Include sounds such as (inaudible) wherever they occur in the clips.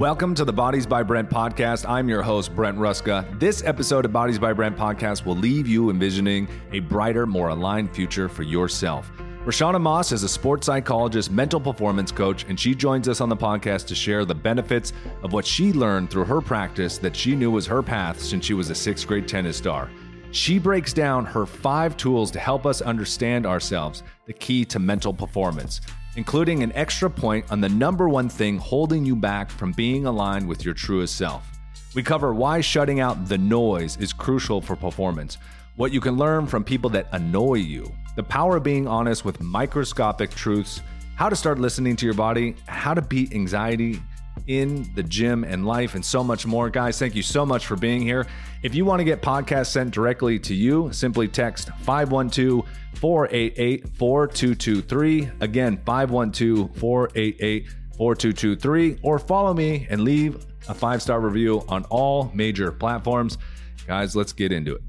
Welcome to the Bodies by Brent podcast. I'm your host, Brent Ruska. This episode of Bodies by Brent podcast will leave you envisioning a brighter, more aligned future for yourself. Rashana Moss is a sports psychologist, mental performance coach, and she joins us on the podcast to share the benefits of what she learned through her practice that she knew was her path since she was a sixth grade tennis star. She breaks down her five tools to help us understand ourselves, the key to mental performance including an extra point on the number one thing holding you back from being aligned with your truest self. We cover why shutting out the noise is crucial for performance, what you can learn from people that annoy you, the power of being honest with microscopic truths, how to start listening to your body, how to beat anxiety in the gym and life, and so much more. Guys, thank you so much for being here. If you want to get podcasts sent directly to you, simply text 512 488 4223. Again, 512 488 4223, or follow me and leave a five star review on all major platforms. Guys, let's get into it.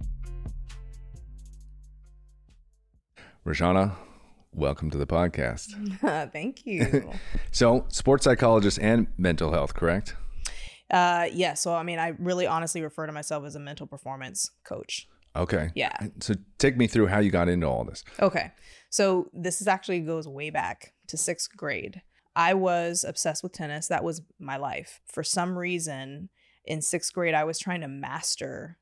Rashana, welcome to the podcast. (laughs) Thank you. (laughs) so, sports psychologist and mental health, correct? Uh, yeah. So, I mean, I really honestly refer to myself as a mental performance coach. Okay. Yeah. So, take me through how you got into all this. Okay. So, this is actually goes way back to sixth grade. I was obsessed with tennis. That was my life. For some reason, in sixth grade, I was trying to master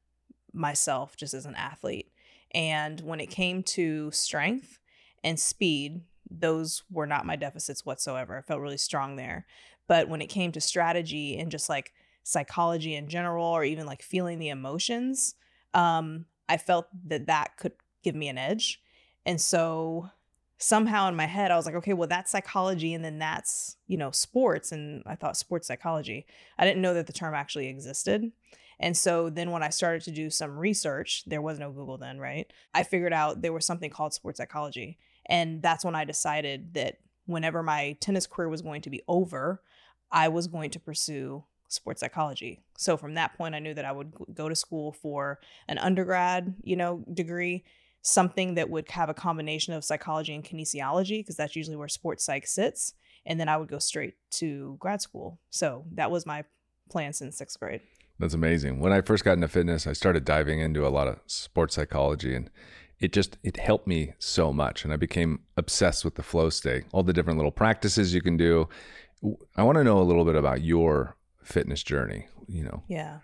myself just as an athlete. And when it came to strength, and speed, those were not my deficits whatsoever. I felt really strong there. But when it came to strategy and just like psychology in general, or even like feeling the emotions, um, I felt that that could give me an edge. And so somehow in my head, I was like, okay, well, that's psychology. And then that's, you know, sports. And I thought sports psychology. I didn't know that the term actually existed. And so then when I started to do some research, there was no Google then, right? I figured out there was something called sports psychology. And that's when I decided that whenever my tennis career was going to be over, I was going to pursue sports psychology. So from that point I knew that I would go to school for an undergrad, you know, degree, something that would have a combination of psychology and kinesiology because that's usually where sports psych sits, and then I would go straight to grad school. So that was my plan since 6th grade. That's amazing. When I first got into fitness, I started diving into a lot of sports psychology and it just it helped me so much and i became obsessed with the flow state all the different little practices you can do. I want to know a little bit about your fitness journey you know? Yeah.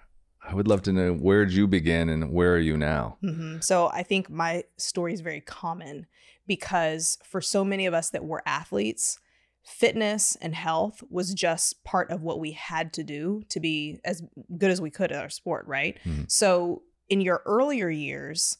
I would love to know where did you begin and where are you now? Mm-hmm. so i think my story is very common because for so many of us that were athletes fitness and health was just part of what we had to do to be as good as we could at our sport right? Mm-hmm. so in your earlier years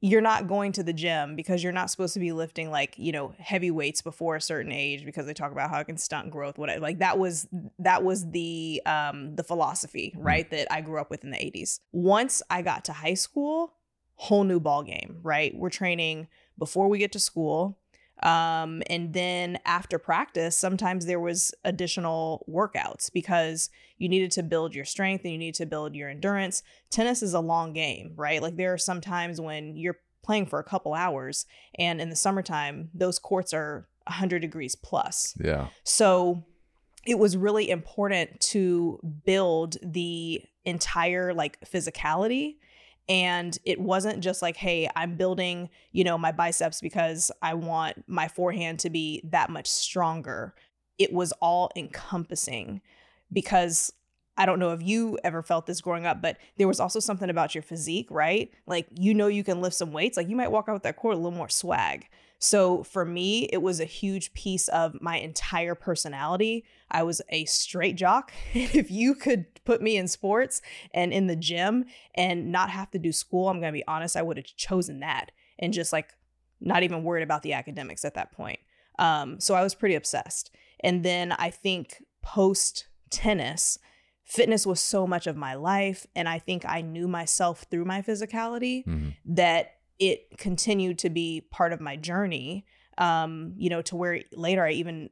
you're not going to the gym because you're not supposed to be lifting like you know heavy weights before a certain age because they talk about how it can stunt growth what like that was that was the um the philosophy mm. right that i grew up with in the 80s once i got to high school whole new ball game right? We're training before we get to school um, and then after practice, sometimes there was additional workouts because you needed to build your strength and you need to build your endurance. Tennis is a long game, right? Like there are some times when you're playing for a couple hours, and in the summertime, those courts are 100 degrees plus. Yeah. So it was really important to build the entire like physicality and it wasn't just like hey i'm building you know my biceps because i want my forehand to be that much stronger it was all encompassing because I don't know if you ever felt this growing up, but there was also something about your physique, right? Like, you know, you can lift some weights. Like, you might walk out with that court a little more swag. So for me, it was a huge piece of my entire personality. I was a straight jock. (laughs) if you could put me in sports and in the gym and not have to do school, I'm going to be honest, I would have chosen that and just like not even worried about the academics at that point. Um, so I was pretty obsessed. And then I think post tennis, fitness was so much of my life. And I think I knew myself through my physicality mm-hmm. that it continued to be part of my journey. Um, you know, to where later I even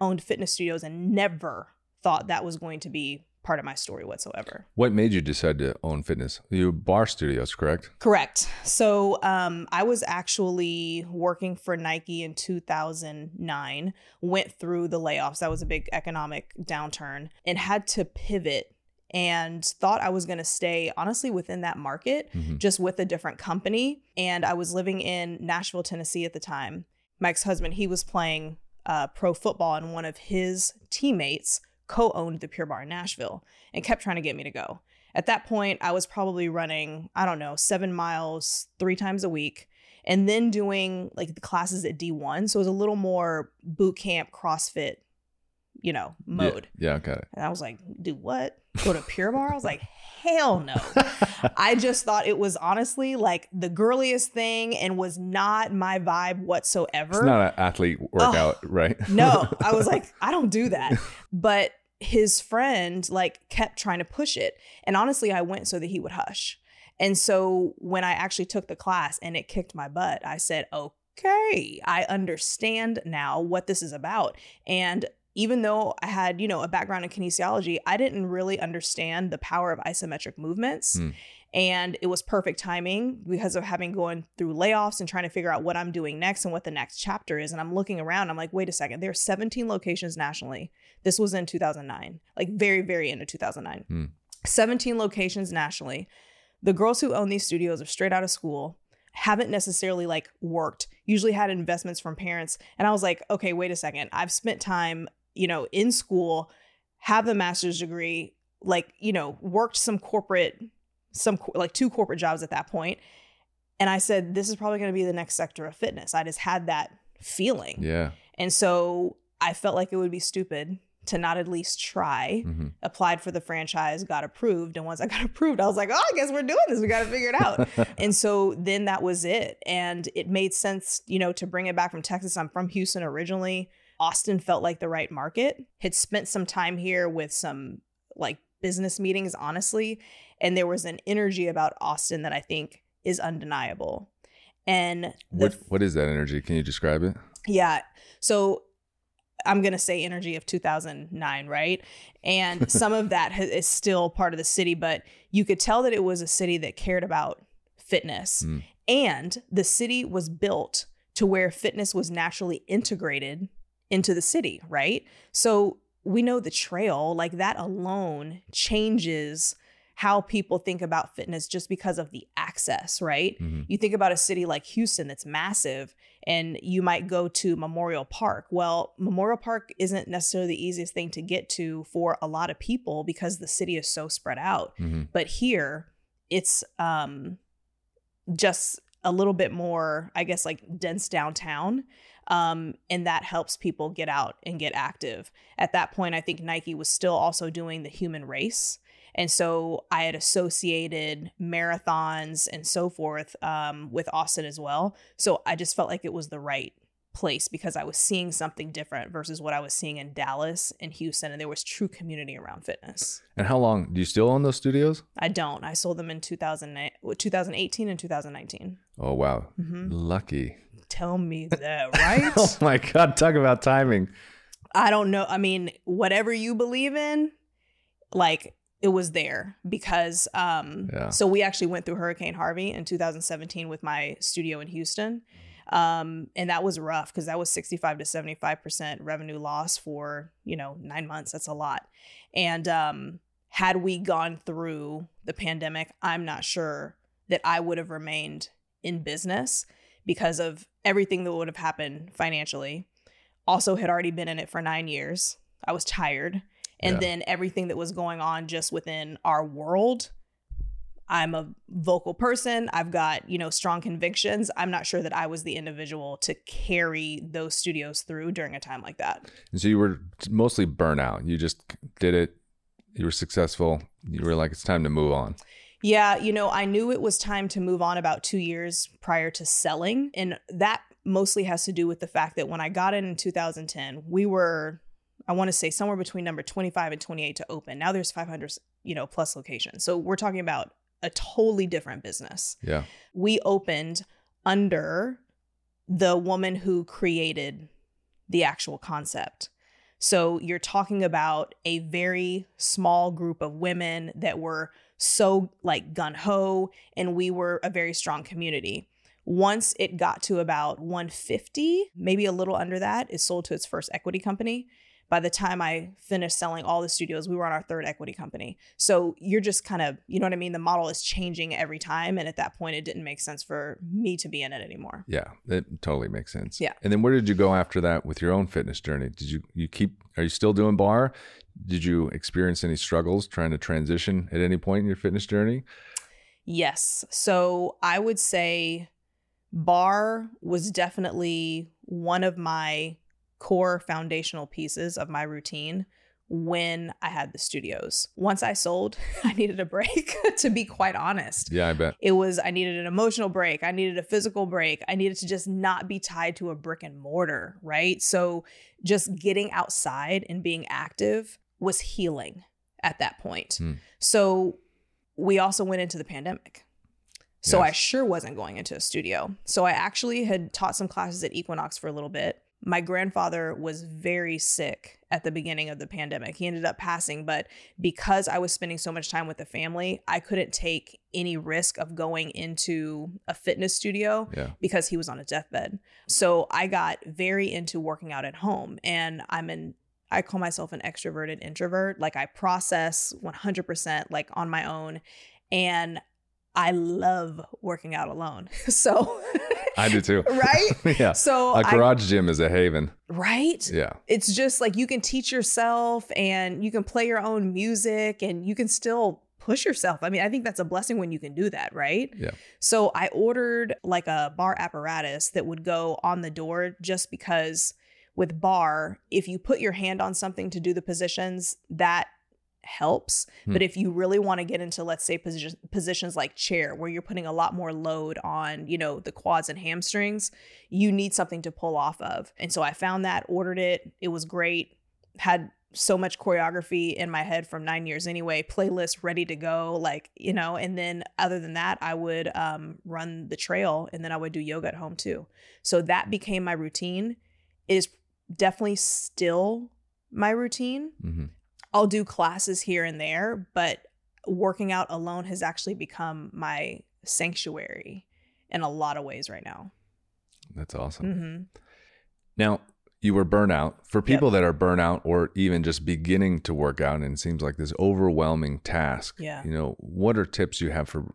owned fitness studios and never thought that was going to be part of my story whatsoever. What made you decide to own fitness? Pure Barre studios, correct? Correct. So um, I was actually working for Nike in 2009, went through the layoffs. That was a big economic downturn and had to pivot and thought I was going to stay honestly within that market, Mhm. just with a different company. And I was living in Nashville, Tennessee at the time. My ex husband, he was playing uh, pro football, and one of his teammates co owned the Pure Barre in Nashville and kept trying to get me to go. At that point, I was probably running, I don't know, seven miles three times a week. And then doing like the classes at D1. So it was a little more boot camp, CrossFit, you know, mode. Yeah, yeah it. And I was like, do what? Go to Pure Barre? I was like, hell no. (laughs) I just thought it was honestly like the girliest thing and was not my vibe whatsoever. It's not an athlete workout, right? no, (laughs) I was like, I don't do that. But his friend like kept trying to push it. And honestly, I went so that he would hush. And so when I actually took the class and it kicked my butt, I said, okay, I understand now what this is about. And even though I had, you know, a background in kinesiology, I didn't really understand the power of isometric movements. Hmm. And it was perfect timing because of having going through layoffs and trying to figure out what I'm doing next and what the next chapter is. And I'm looking around, I'm like, wait a second, there are 17 locations nationally. This was in 2009, like very, very into 2009. Hmm. 17 locations nationally. The girls who own these studios are straight out of school, haven't necessarily like worked, usually had investments from parents. And I was like, okay, wait a second. I've spent time, you know, in school, have a master's degree, like, you know, worked some corporate, some like two corporate jobs at that point. And I said, this is probably going to be the next sector of fitness. I just had that feeling. Yeah. And so I felt like it would be stupid to not at least try. hmm Applied for the franchise, got approved. And once I got (laughs) approved, I was like, oh, I guess we're doing this. We got to figure it out. (laughs) and so then that was it. And it made sense, you know, to bring it back from Texas. I'm from Houston originally. Austin felt like the right market. Had spent some time here with some like business meetings, honestly. And there was an energy about Austin that I think is undeniable. And What What is that energy? Can you describe it? yeah. So I'm going to say energy of 2009, right? And (laughs) some of that ha- is still part of the city, but you could tell that it was a city that cared about fitness. Mm. And the city was built to where fitness was naturally integrated into the city, right? So we know the trail, like that alone changes how people think about fitness just because of the access, right? Mhm. You think about a city like Houston that's massive and you might go to Memorial Park. Well, Memorial Park isn't necessarily the easiest thing to get to for a lot of people because the city is so spread out. Mhm. But here, it's um just a little bit more, I guess, like dense downtown. Um, and that helps people get out and get active. At that point, I think Nike was still also doing the human race. And so I had associated marathons and so forth um, with Austin as well. So I just felt like it was the right place because I was seeing something different versus what I was seeing in Dallas and Houston. And there was true community around fitness. And how long do you still own those studios? I don't. I sold them in 2009 2018 and 2019. Oh wow, hmm lucky. Tell me (laughs) that, right? Oh my God, talk about timing. I don't know. I mean, whatever you believe in, like it was there because um Yeah. so we actually went through Hurricane Harvey in 2017 with my studio in Houston. Um and that was rough because that was 65 to 75% revenue loss for, you know, 9 months. That's a lot. And um had we gone through the pandemic, I'm not sure that I would have remained in business because of everything that would have happened financially. Also, had already been in it for nine years. I was tired. And Yeah. then everything that was going on just within our world. I'm a vocal person. I've got, you know, strong convictions. I'm not sure that I was the individual to carry those studios through during a time like that. And so you were mostly burnout. You just did it. You were successful. You were like, it's time to move on. Yeah, you know, I knew it was time to move on about two years prior to selling. And that mostly has to do with the fact that when I got in in 2010, we were, I want to say somewhere between number 25 and 28 to open. Now there's 500, you know, plus locations. So we're talking about a totally different business. Yeah. We opened under the woman who created the actual concept. So you're talking about a very small group of women that were so like gun ho, and we were a very strong community. Once it got to about 150, maybe a little under that, it sold to its first equity company by the time I finished selling all the studios, we were on our third equity company. So you're just kind of, you know what I mean? The model is changing every time. And at that point, it didn't make sense for me to be in it anymore. Yeah, it totally makes sense. Yeah. And then where did you go after that with your own fitness journey? Did you you keep are you still doing barre? Did you experience any struggles trying to transition at any point in your fitness journey? Yes. So I would say barre was definitely one of my core foundational pieces of my routine when I had the studios. Once I sold, (laughs) I needed a break, (laughs) to be quite honest. Yeah, I bet. It was, I needed an emotional break. I needed a physical break. I needed to just not be tied to a brick and mortar, right? So just getting outside and being active was healing at that point. Hmm. So we also went into the pandemic. So I sure wasn't going into a studio. So I actually had taught some classes at Equinox for a little bit. My grandfather was very sick at the beginning of the pandemic. He ended up passing, but because I was spending so much time with the family, I couldn't take any risk of going into a fitness studio Yeah. because he was on a deathbed. So I got very into working out at home and I'm an I call myself an extroverted introvert. Like I process 100% like on my own and I love working out alone. (laughs) So (laughs) I do too. (laughs) right? (laughs) yeah. So a garage gym is a haven. right? Yeah. It's just like you can teach yourself and you can play your own music and you can still push yourself. I mean, I think that's a blessing when you can do that, right? Yeah. So I ordered like a barre apparatus that would go on the door just because with barre, if you put your hand on something to do the positions, that helps. Hmm. But if you really want to get into, let's say, position, positions like chair, where you're putting a lot more load on, you know, the quads and hamstrings, you need something to pull off of. And so I found that, ordered it. It was great. Had so much choreography in my head from nine years anyway, playlist ready to go, like, you know, and then other than that, I would um, run the trail and then I would do yoga at home too. So that became my routine. It is definitely still my routine. hmm I'll do classes here and there, but working out alone has actually become my sanctuary in a lot of ways right now. That's awesome. hmm Now, you were burnout. For people that are burnout or even just beginning to work out, and it seems like this overwhelming task, Yeah. you know, what are tips you have for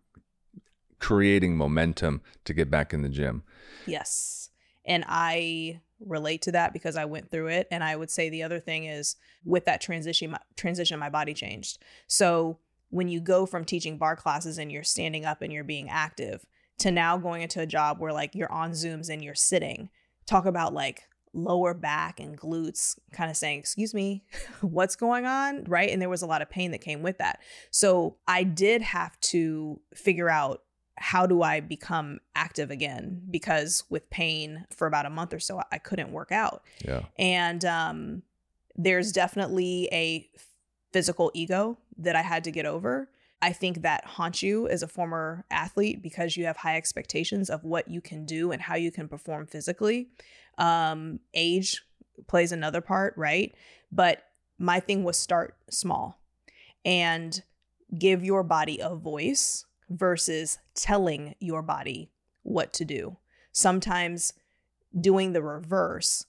creating momentum to get back in the gym? Yes. And I relate to that because I went through it. And I would say the other thing is with that transition, my, transition, my body changed. So when you go from teaching barre classes and you're standing up and you're being active to now going into a job where like you're on Zooms and you're sitting, talk about like lower back and glutes kind of saying, Excuse me, (laughs) what's going on? Right. And there was a lot of pain that came with that. So I did have to figure out how do I become active again? Because with pain for about a month or so, I couldn't work out. Yeah. And um, there's definitely a physical ego that I had to get over. I think that haunts you as a former athlete because you have high expectations of what you can do and how you can perform physically. Um, age plays another part, right? But my thing was start small and give your body a voice versus telling your body what to do. Sometimes doing the reverse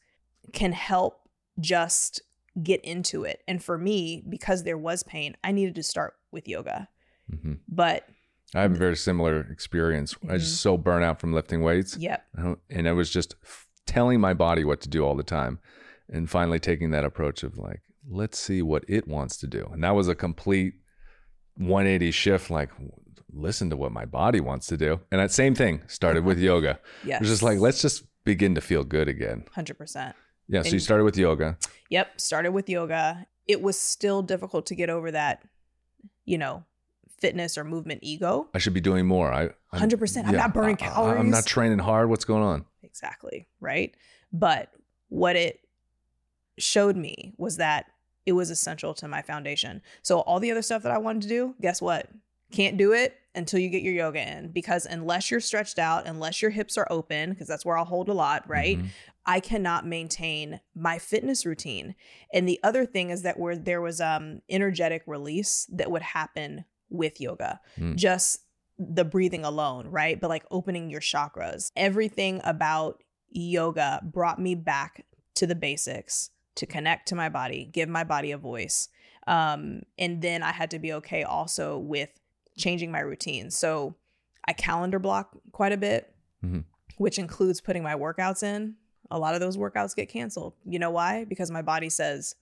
can help just get into it. And for me, because there was pain, I needed to start with yoga. hmm But I have a very similar experience. I was Mhm. just so burnt out from lifting weights. yep, And I was just telling my body what to do all the time. And finally taking that approach of like, let's see what it wants to do. And that was a complete 180 shift, like, listen to what my body wants to do. And that same thing started with uh-huh. yoga. yes. It was just like, let's just begin to feel good again. 100%. Yeah. So you started with yoga. Yep, started with yoga. It was still difficult to get over that, you know, fitness or movement ego. I should be doing more. I I'm- 100%. I'm not burning I- I- I'm not training hard. What's going on? Exactly. Right. But what it showed me was that it was essential to my foundation. So all the other stuff that I wanted to do, guess what? Can't do it until you get your yoga in because unless you're stretched out, unless your hips are open, because that's where I'll hold a lot, right? Mhm. I cannot maintain my fitness routine. And the other thing is that where there was um energetic release that would happen with yoga. Mm. Just the breathing alone, right? But like opening your chakras. Everything about yoga brought me back to the basics, to connect to my body, give my body a voice. Um and then I had to be okay also with changing my routine. So I calendar block quite a bit, Mhm. which includes putting my workouts in. A lot of those workouts get canceled. You know why? Because my body says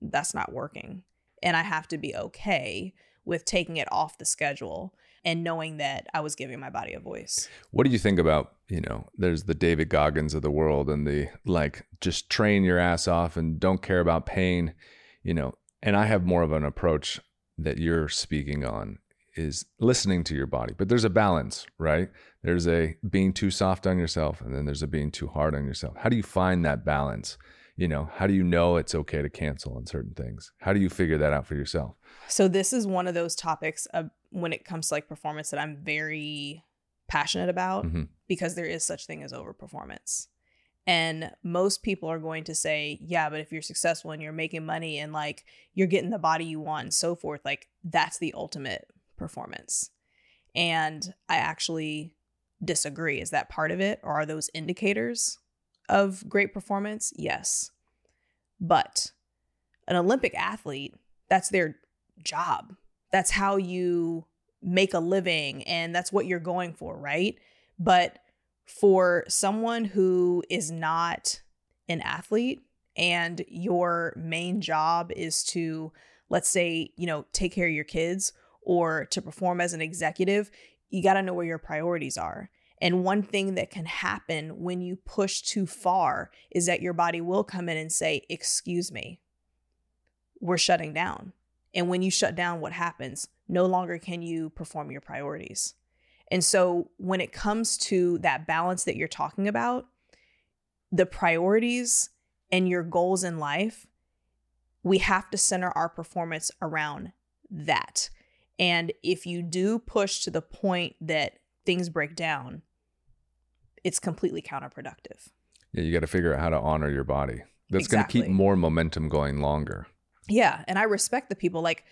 that's not working. And I have to be okay with taking it off the schedule and knowing that I was giving my body a voice. What do you think about, you know, there's the David Goggins of the world and the like, just train your ass off and don't care about pain, you know. And I have more of an approach that you're speaking on is listening to your body. But there's a balance, right? There's a being too soft on yourself and then there's a being too hard on yourself. How do you find that balance? You know, how do you know it's okay to cancel on certain things? How do you figure that out for yourself? So this is one of those topics of when it comes to like performance that I'm very passionate about Mhm. because there is such thing as overperformance. And most people are going to say, yeah, but if you're successful and you're making money and like you're getting the body you want and so forth, like that's the ultimate performance. And I actually disagree. Is that part of it? Or are those indicators of great performance? Yes. But an Olympic athlete, that's their job. That's how you make a living and that's what you're going for, right? But for someone who is not an athlete and your main job is to let's say, you know, take care of your kids or to perform as an executive, you got to know where your priorities are. And one thing that can happen when you push too far is that your body will come in and say, Excuse me, we're shutting down. And when you shut down, what happens? No longer can you perform your priorities. And so when it comes to that balance that you're talking about, the priorities and your goals in life, we have to center our performance around that. And if you do push to the point that things break down, it's completely counterproductive. Yeah, you got to figure out how to honor your body. That's going to keep more momentum going longer. Yeah, and I respect the people. Like,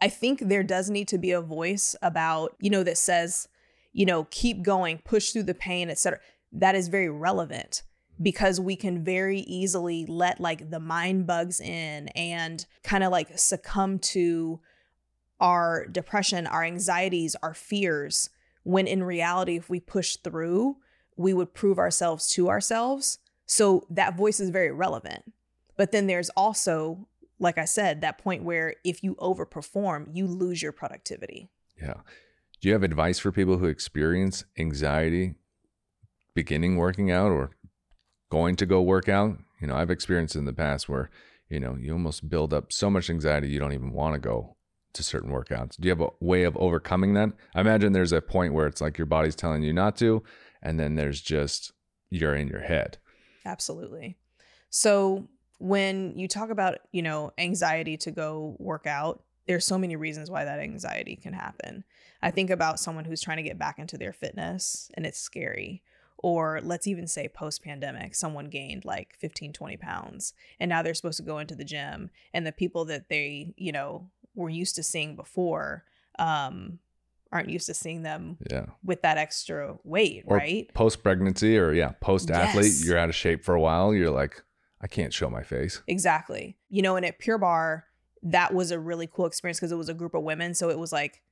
I think there does need to be a voice about, you know, that says, you know, keep going, push through the pain, etc. That is very relevant because we can very easily let like the mind bugs in and kind of like succumb to our depression, our anxieties, our fears, when in reality, if we push through, we would prove ourselves to ourselves. So that voice is very relevant. But then there's also, like I said, that point where if you overperform, you lose your productivity. Yeah. Do you have advice for people who experience anxiety beginning working out or going to go work out? You know, I've experienced in the past where, you know, you almost build up so much anxiety you don't even want to go to certain workouts. Do you have a way of overcoming that? I imagine there's a point where it's like your body's telling you not to, and then there's just you're in your head. Absolutely. So when you talk about, you know, anxiety to go work out, there's so many reasons why that anxiety can happen. I think about someone who's trying to get back into their fitness and it's scary. Or let's even say post pandemic, someone gained like 15, 20 pounds and now they're supposed to go into the gym and the people that they, you know, were used to seeing before um, aren't used to seeing them Yeah. with that extra weight, Or right? Post pregnancy or yeah, post athlete, Yes. you're out of shape for a while. You're like, I can't show my face. Exactly. You know, and at Pure Barre, that was a really cool experience because it was a group of women. So it was like,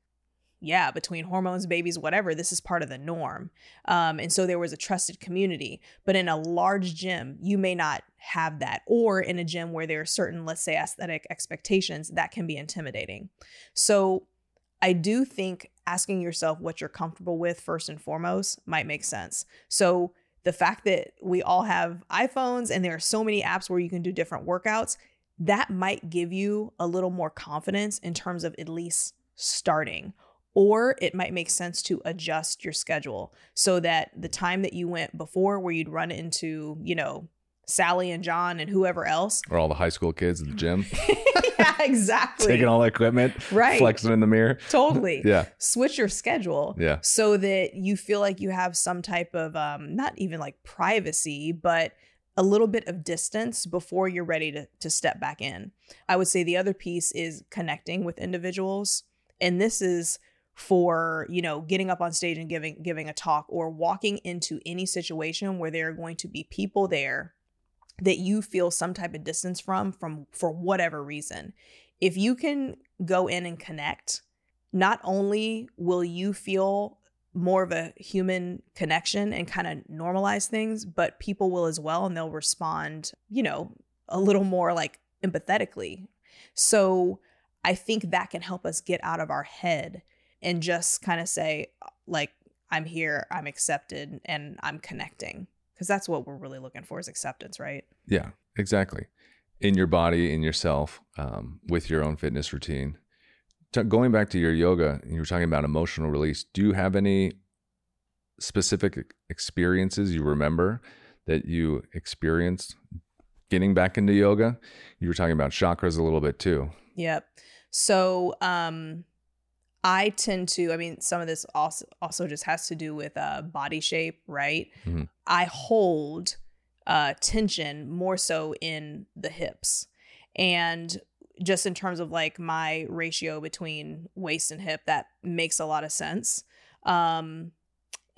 yeah, between hormones, babies, whatever, this is part of the norm. Um, and so there was a trusted community. But in a large gym, you may not have that. Or in a gym where there are certain, let's say, aesthetic expectations, that can be intimidating. So I do think asking yourself what you're comfortable with first and foremost might make sense. So the fact that we all have iPhones and there are so many apps where you can do different workouts, that might give you a little more confidence in terms of at least starting. Or it might make sense to adjust your schedule so that the time that you went before, where you'd run into, you know, Sally and John and whoever else. Or all the high school kids at the gym (laughs) yeah, exactly. taking all the equipment, right. flexing in the mirror. Totally. (laughs) Yeah. Switch your schedule Yeah. so that you feel like you have some type of um not even like privacy, but a little bit of distance before you're ready to to step back in. I would say the other piece is connecting with individuals. And this is for, you know, getting up on stage and giving giving a talk or walking into any situation where there are going to be people there that you feel some type of distance from from for whatever reason. If you can go in and connect, not only will you feel more of a human connection and kind of normalize things, but people will as well and they'll respond, you know, a little more like empathetically. So I think that can help us get out of our head and just kind of say, like, I'm here, I'm accepted, and I'm connecting. Because that's what we're really looking for is acceptance, right? Yeah, exactly. In your body, in yourself, um, with your own fitness routine. T- going back to your yoga, you were talking about emotional release. Do you have any specific experiences you remember that you experienced getting back into yoga? You were talking about chakras a little bit too. Yep. So um I tend to, I mean, some of this also also just has to do with uh body shape, right? Mhm. I hold uh tension more so in the hips. And just in terms of like my ratio between waist and hip, that makes a lot of sense. Um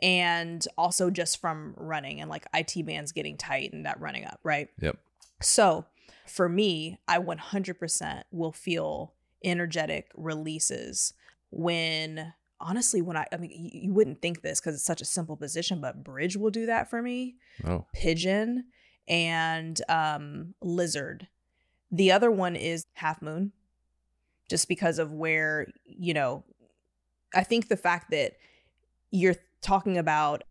and also just from running and like IT bands getting tight and that running up, right? Yep. So for me, I 100% will feel energetic releases when honestly when I I mean you, you wouldn't think this cuz it's such a simple position but bridge will do that for me. Oh, pigeon and um lizard. The other one is half moon just because of where you know I think the fact that you're talking about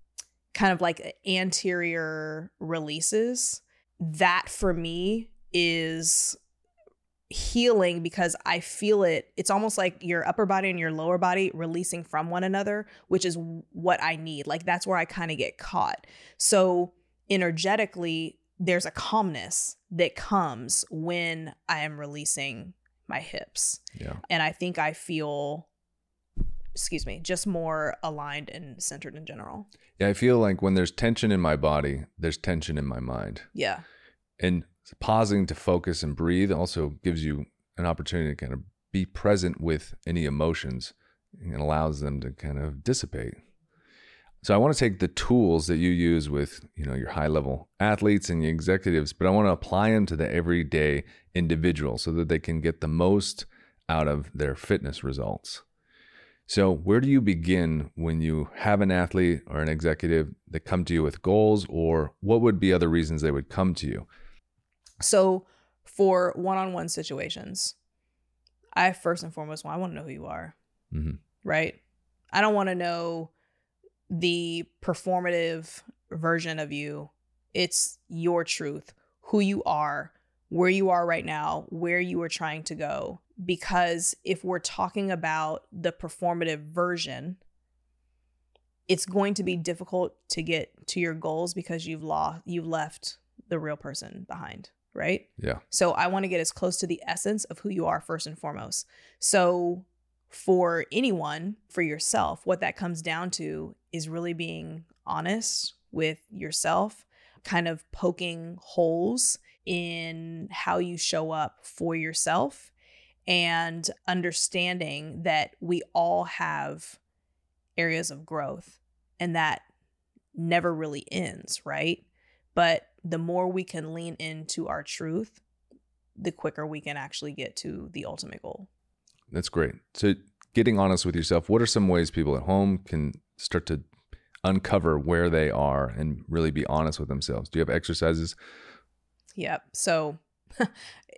kind of like anterior releases that for me is healing because I feel it. It's almost like your upper body and your lower body releasing from one another, which is what I need. Like that's where I kind of get caught. So, energetically, there's a calmness that comes when I am releasing my hips. yeah. And I think I feel, excuse me, just more aligned and centered in general. Yeah, I feel like when there's tension in my body, there's tension in my mind. Yeah. And pausing to focus and breathe also gives you an opportunity to kind of be present with any emotions and allows them to kind of dissipate. So I want to take the tools that you use with, you know, your high level athletes and your executives, but I want to apply them to the everyday individual so that they can get the most out of their fitness results. So, where do you begin when you have an athlete or an executive that come to you with goals, or what would be other reasons they would come to you? So for one-on-one situations, I first and foremost, well, I want to know who you are, Mhm. right? I don't want to know the performative version of you. It's your truth, who you are, where you are right now, where you are trying to go. Because if we're talking about the performative version, it's going to be difficult to get to your goals because you've lost you've left the real person behind, right? Yeah. So I want to get as close to the essence of who you are first and foremost. So for anyone, for yourself, what that comes down to is really being honest with yourself, kind of poking holes in how you show up for yourself and understanding that we all have areas of growth and that never really ends, right? But the more we can lean into our truth, the quicker we can actually get to the ultimate goal. That's great. So, getting honest with yourself, what are some ways people at home can start to uncover where they are and really be honest with themselves? Do you have exercises? Yep. So (laughs)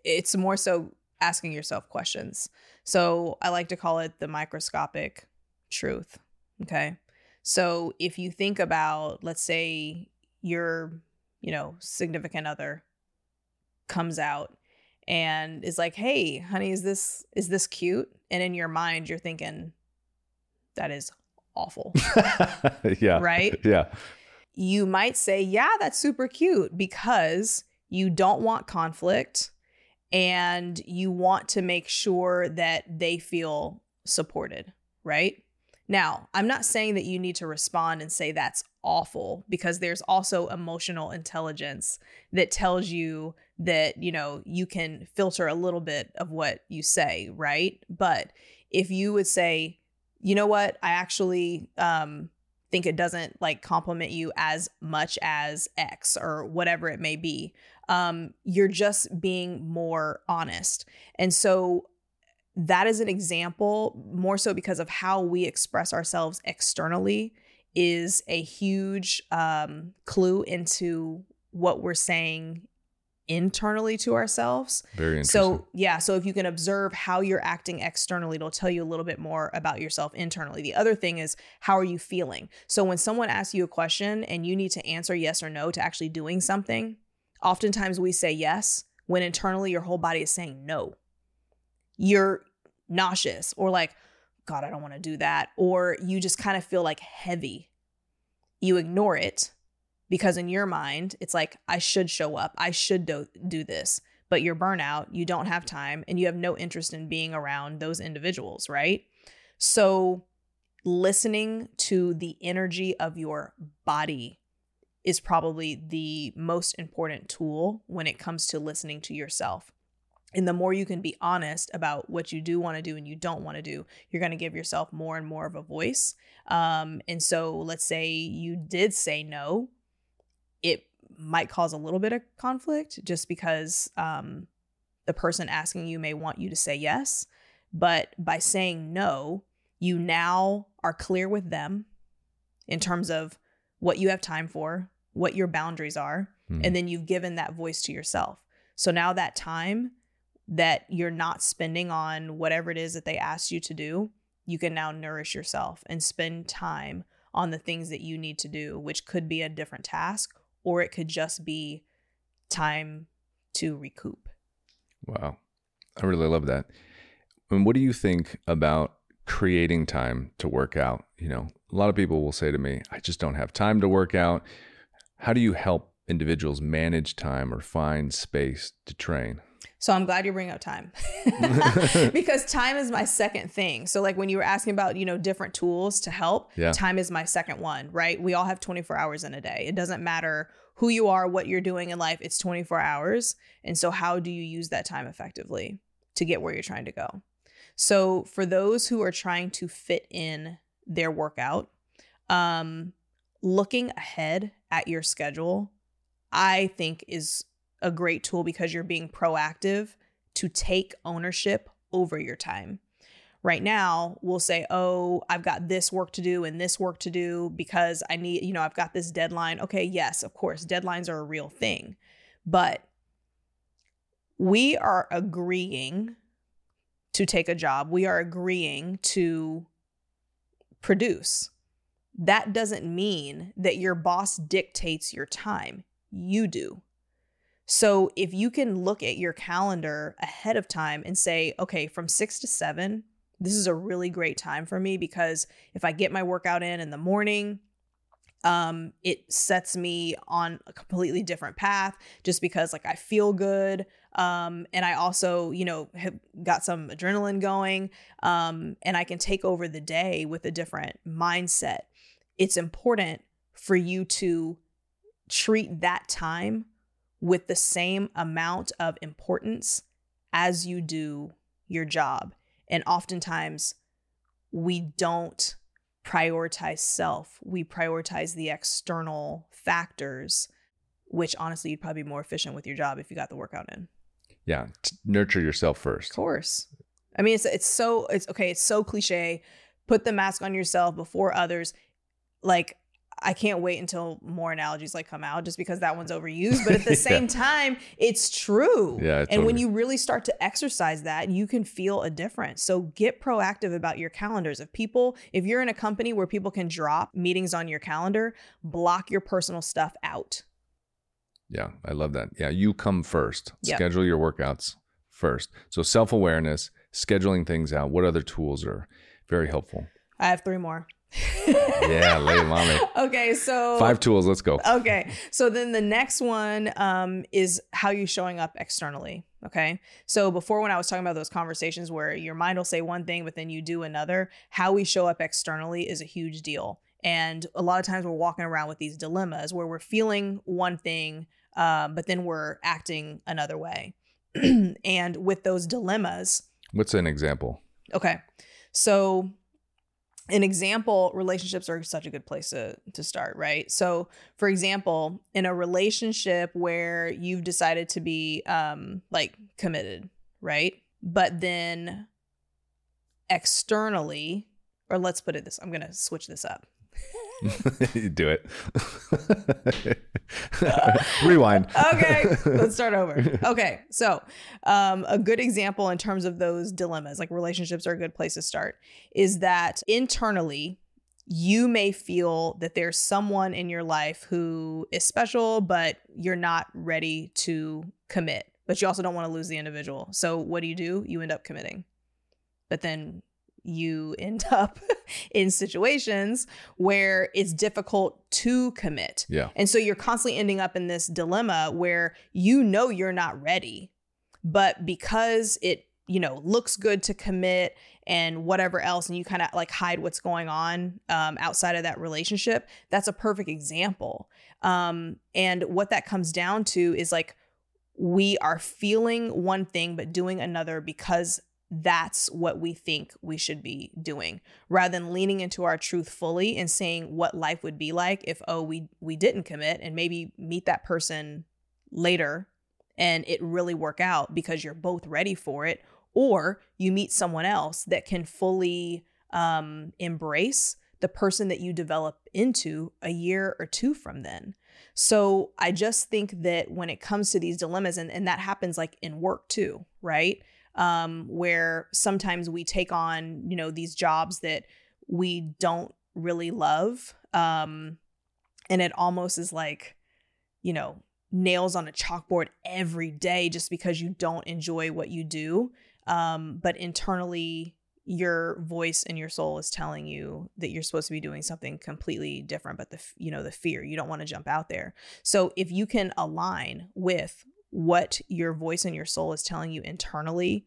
it's more so asking yourself questions. So I like to call it the microscopic truth. Okay. So if you think about, let's say your, you know, significant other comes out and is like, "Hey, honey, is this is this cute?" And in your mind you're thinking that is awful. (laughs) yeah. Right? (laughs) Yeah. you might say, yeah, that's super cute because you don't want conflict and you want to make sure that they feel supported, right? Now, I'm not saying that you need to respond and say that's awful because there's also emotional intelligence that tells you that, you know, you can filter a little bit of what you say, right? But if you would say, you know what, I actually um, think it doesn't like compliment you as much as X or whatever it may be, um, you're just being more honest. And so that is an example more so because of how we express ourselves externally is a huge um, clue into what we're saying internally to ourselves. Very interesting. So, yeah, so if you can observe how you're acting externally, it'll tell you a little bit more about yourself internally. The other thing is, how are you feeling? So, when someone asks you a question and you need to answer yes or no to actually doing something, oftentimes we say yes when internally your whole body is saying no you're nauseous or like, God, I don't want to do that. Or you just kind of feel like heavy. You ignore it because in your mind, it's like, I should show up. I should do, do this. But you're burnout, you don't have time, and you have no interest in being around those individuals, right? So, listening to the energy of your body is probably the most important tool when it comes to listening to yourself. And the more you can be honest about what you do want to do and you don't want to do, you're going to give yourself more and more of a voice. Um, and so, let's say you did say no, it might cause a little bit of conflict just because um, the person asking you may want you to say yes. But by saying no, you now are clear with them in terms of what you have time for, what your boundaries are, Hmm. and then you've given that voice to yourself. So now that time that you're not spending on whatever it is that they asked you to do, you can now nourish yourself and spend time on the things that you need to do, which could be a different task or it could just be time to recoup. Wow. I really love that. And what do you think about creating time to work out? You know, a lot of people will say to me, I just don't have time to work out. How do you help individuals manage time or find space to train? So I'm glad you bring up time (laughs) (laughs) because time is my second thing. So like when you were asking about, you know, different tools to help, Yeah. time is my second one, right? We all have 24 hours in a day. It doesn't matter who you are, what you're doing in life, it's 24 hours. And so how do you use that time effectively to get where you're trying to go? So for those who are trying to fit in their workout, um looking ahead at your schedule I think is a great tool because you're being proactive to take ownership over your time. Right now, we'll say, Oh, I've got this work to do and this work to do because I need, you know, I've got this deadline. Okay, yes, of course, deadlines are a real thing. But we are agreeing to take a job, we are agreeing to produce. That doesn't mean that your boss dictates your time. You do. So if you can look at your calendar ahead of time and say, okay, from six to seven, this is a really great time for me because if I get my workout in in the morning, um, it sets me on a completely different path just because like I feel good. Um, and I also, you know, have got some adrenaline going. Um, and I can take over the day with a different mindset. It's important for you to treat that time with the same amount of importance as you do your job. And oftentimes we don't prioritize self, we prioritize the external factors, which honestly, you'd probably be more efficient with your job if you got the workout in. Yeah. t- nurture yourself first. Of course. I mean, it's it's so it's okay. It's so cliche. Put the mask on yourself before others. Like I can't wait until more analogies like come out, just because that one's overused. But at (laughs) the Yeah. same time, it's true. Yeah, And when you really start to exercise that, you can feel a difference. So get proactive about your calendars. If people, if you're in a company where people can drop meetings on your calendar, block your personal stuff out. Yeah, I love that. Yeah, you come first. Yep. Schedule your workouts first. So self awareness, scheduling things out. What other tools are very helpful? I have three more. (laughs) yeah, lay me. Okay, so Five tools. Let's go. okay so then the next one um, is how you showing up externally okay so before when i was talking about those conversations where your mind will say one thing but then you do another how we show up externally is a huge deal and a lot of times we're walking around with these dilemmas where we're feeling one thing um, but then we're acting another way (clears throat) and with those dilemmas What's an example? Okay. So an example, relationships are such a good place to to start, right? So, for example, in a relationship where you've decided to be um like committed, right? But then externally, or let's put it this, I'm to switch this up. (laughs) Do it. (laughs) Rewind. okay, let's start over. (laughs) Okay, so um, a good example in terms of those dilemmas, like relationships are a good place to start, is that internally, you may feel that there's someone in your life who is special, but you're not ready to commit. But you also don't want to lose the individual. So what do you do? You end up committing. But then you end (laughs) up in situations where it's difficult to commit. Yeah. And so you're constantly ending up in this dilemma where you know you're not ready, but because it, you know, looks good to commit and whatever else, and you kind of like hide what's going on um, outside of that relationship, that's a perfect example. Um, and what that comes down to is like, we are feeling one thing but doing another because that's what we think we should be doing rather than leaning into our truth fully and saying what life would be like if oh we we didn't commit and maybe meet that person later and it really work out because you're both ready for it or you meet someone else that can fully um, embrace the person that you develop into a year or two from then so I just think that when it comes to these dilemmas, and, and that happens like in work too, right? Um, where sometimes we take on, you know, these jobs that we don't really love. Um, and it almost is like, you know, nails on a chalkboard every day just because you don't enjoy what you do. Um, but internally, your voice and your soul is telling you that you're supposed to be doing something completely different but the you know the fear you don't want to jump out there so if you can align with what your voice and your soul is telling you internally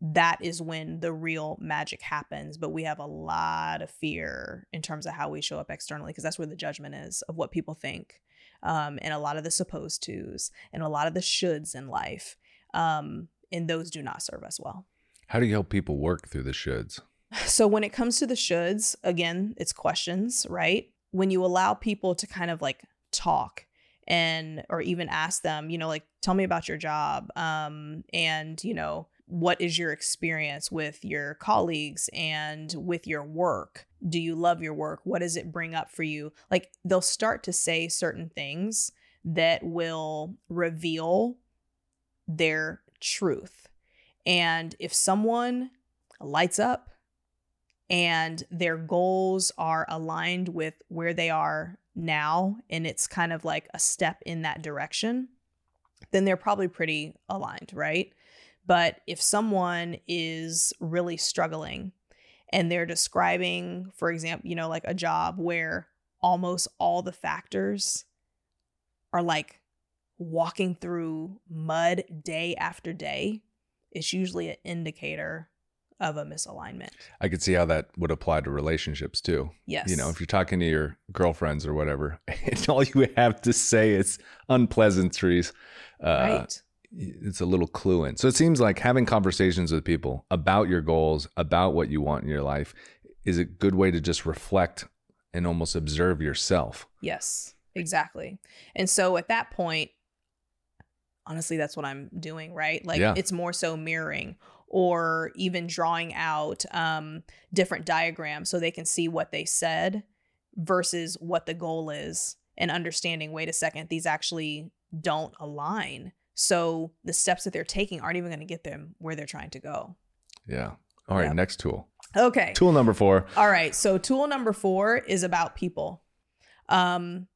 that is when the real magic happens but we have a lot of fear in terms of how we show up externally because that's where the judgment is of what people think um, and a lot of the supposed to's and a lot of the shoulds in life um, and those do not serve us well How do you help people work through the shoulds? so when it comes to the shoulds, again, it's questions, right? When you allow people to kind of like talk and or even ask them, you know, like tell me about your job um and, you know, what is your experience with your colleagues and with your work? Do you love your work? What does it bring up for you? Like they'll start to say certain things that will reveal their truth. And if someone lights up and their goals are aligned with where they are now, and it's kind of like a step in that direction, then they're probably pretty aligned, right? But if someone is really struggling and they're describing, for example, you know, like a job where almost all the factors are like walking through mud day after day, it's usually an indicator of a misalignment. I could see how that would apply to relationships too. Yes. You know, if you're talking to your girlfriends or whatever, (laughs) and all you have to say is unpleasantries, uh, right. it's a little clue in. So it seems like having conversations with people about your goals, about what you want in your life, is a good way to just reflect and almost observe yourself. Yes, exactly. And so at that point, honestly, that's what I'm doing, right? Like Yeah. it's more so mirroring or even drawing out um, different diagrams so they can see what they said versus what the goal is and understanding, wait a second, these actually don't align. So the steps that they're taking aren't even going to get them where they're trying to go. Yeah. All right. Yep. Next tool. Okay. Tool number four. All right. So tool number four is about people. Um,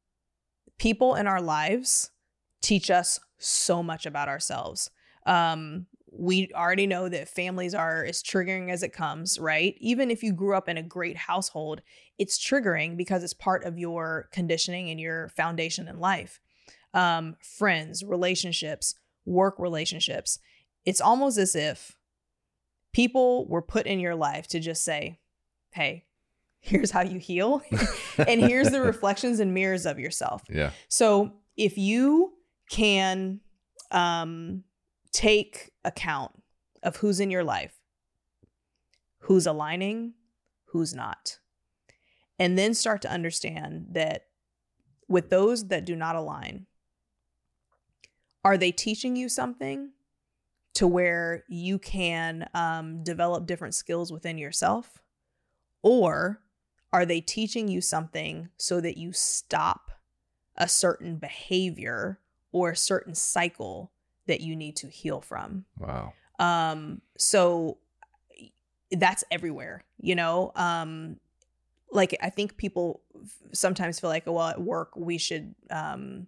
people in our lives teach us so much about ourselves. Um, we already know that families are as triggering as it comes, right? Even if you grew up in a great household, it's triggering because it's part of your conditioning and your foundation in life. Um, friends, relationships, work relationships. It's almost as if people were put in your life to just say, hey, (laughs) here's how you heal, (laughs) and here's the (laughs) reflections and mirrors of yourself. Yeah. So if you can um, take account of who's in your life, who's aligning, who's not, and then start to understand that with those that do not align, are they teaching you something to where you can um, develop different skills within yourself? Or are they teaching you something so that you stop a certain behavior or a certain cycle that you need to heal from? Wow. Um, so that's everywhere, you know? Um, like I think people sometimes feel like, oh, well, at work we should um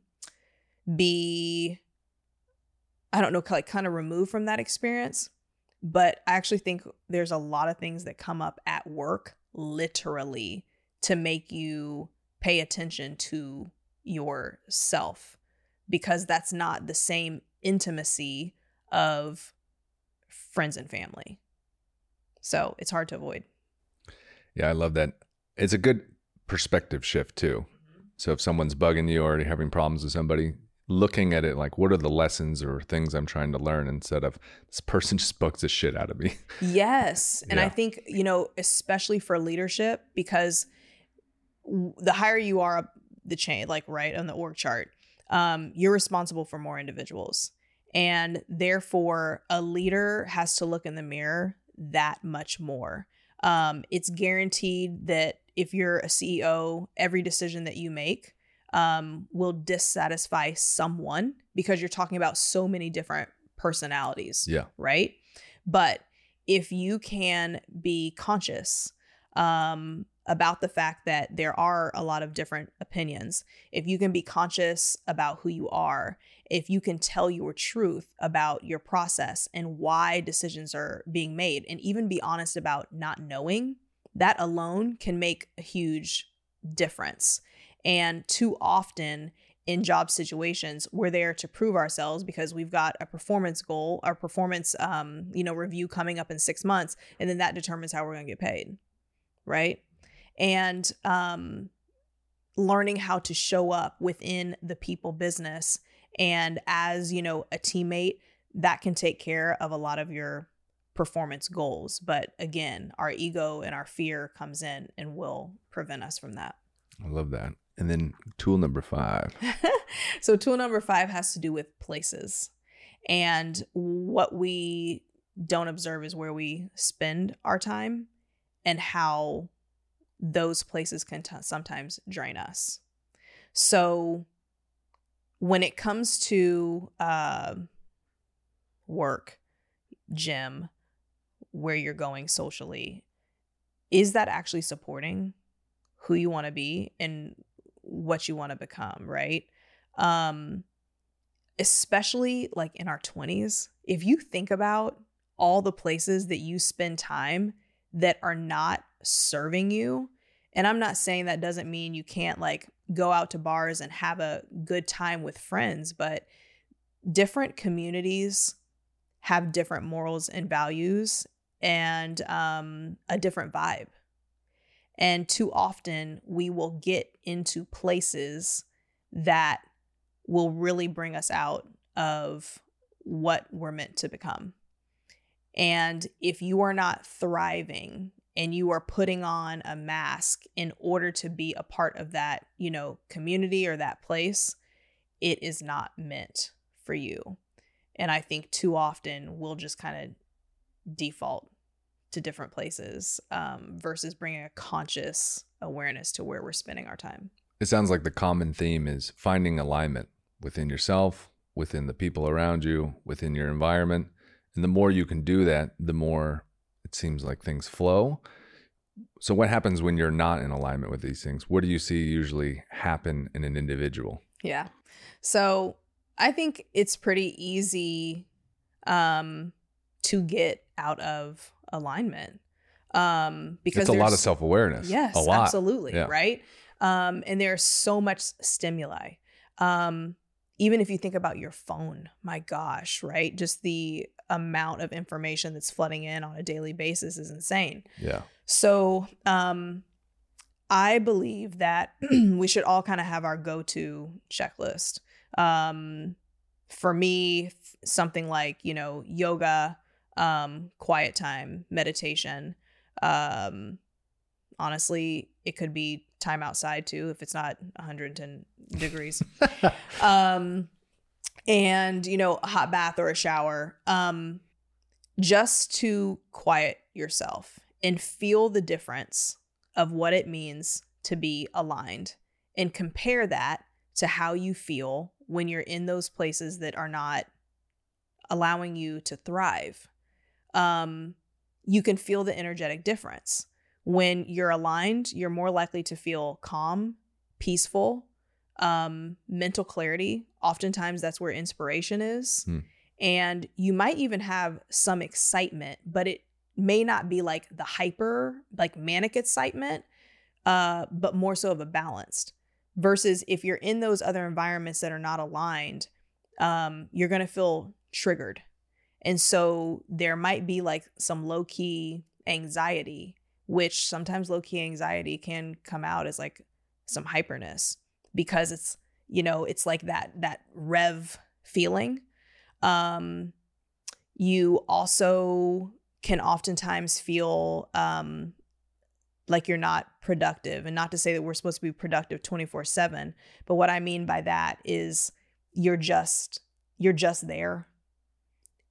be I don't know, like kind of removed from that experience. But I actually think there's a lot of things that come up at work literally to make you pay attention to yourself because that's not the same intimacy of friends and family. So it's hard to avoid. Yeah, I love that. It's a good perspective shift too. Mm-hmm. So if someone's bugging you or you're having problems with somebody, looking at it like what are the lessons or things I'm trying to learn instead of this person (laughs) just bugs the shit out of me. Yes. And Yeah. I think, you know, especially for leadership, because the higher you are up the chain, like right on the org chart, um, you're responsible for more individuals. And therefore, a leader has to look in the mirror that much more. Um, it's guaranteed that if you're a CEO, every decision that you make um, will dissatisfy someone because you're talking about so many different personalities yeah. right? But if you can be conscious um, about the fact that there are a lot of different opinions, if you can be conscious about who you are, if you can tell your truth about your process and why decisions are being made, and even be honest about not knowing, that alone can make a huge difference. And too often, in job situations we're there to prove ourselves because we've got a performance goal our performance um, you know review coming up in six months and then that determines how we're going to get paid right and um, learning how to show up within the people business and as you know a teammate that can take care of a lot of your performance goals but again our ego and our fear comes in and will prevent us from that I love that. And then tool number five. (laughs) so tool number five has to do with places and what we don't observe is where we spend our time and how those places can t- sometimes drain us so when it comes to uh, work gym where you're going socially is that actually supporting who you want to be and what you want to become, right? Um especially like in our 20s, if you think about all the places that you spend time that are not serving you, and I'm not saying that doesn't mean you can't like go out to bars and have a good time with friends, but different communities have different morals and values and um, a different vibe. And too often we will get into places that will really bring us out of what we're meant to become. And if you are not thriving and you are putting on a mask in order to be a part of that, you know, community or that place, it is not meant for you. And I think too often we'll just kind of default to different places um, versus bringing a conscious awareness to where we're spending our time. It sounds like the common theme is finding alignment within yourself, within the people around you, within your environment. And the more you can do that, the more it seems like things flow. So, what happens when you're not in alignment with these things? What do you see usually happen in an individual? Yeah. So I think it's pretty easy um, to get out of alignment. Um, because It's a lot of self awareness. Yes, a lot. absolutely. Yeah. Right. Um, and there's so much stimuli. Um, even if you think about your phone, my gosh, right? Just the amount of information that's flooding in on a daily basis is insane. Yeah. So, um, I believe that (clears throat) we should all kind of have our go-to checklist. Um, for me, something like you know yoga, um, quiet time, meditation. Um, honestly, it could be time outside too if it's not 110 degrees. (laughs) um, and you know, a hot bath or a shower. Um, just to quiet yourself and feel the difference of what it means to be aligned and compare that to how you feel when you're in those places that are not allowing you to thrive. Um, you can feel the energetic difference. When you're aligned, you're more likely to feel calm, peaceful, um, mental clarity. Oftentimes, that's where inspiration is. Hmm. And you might even have some excitement, but it may not be like the hyper, like manic excitement, uh, but more so of a balanced. Versus if you're in those other environments that are not aligned, um, you're going to feel triggered. And so there might be like some low key anxiety, which sometimes low key anxiety can come out as like some hyperness because it's, you know, it's like that, that rev feeling. Um, you also can oftentimes feel um, like you're not productive. And not to say that we're supposed to be productive 24 7, but what I mean by that is you're just, you're just there.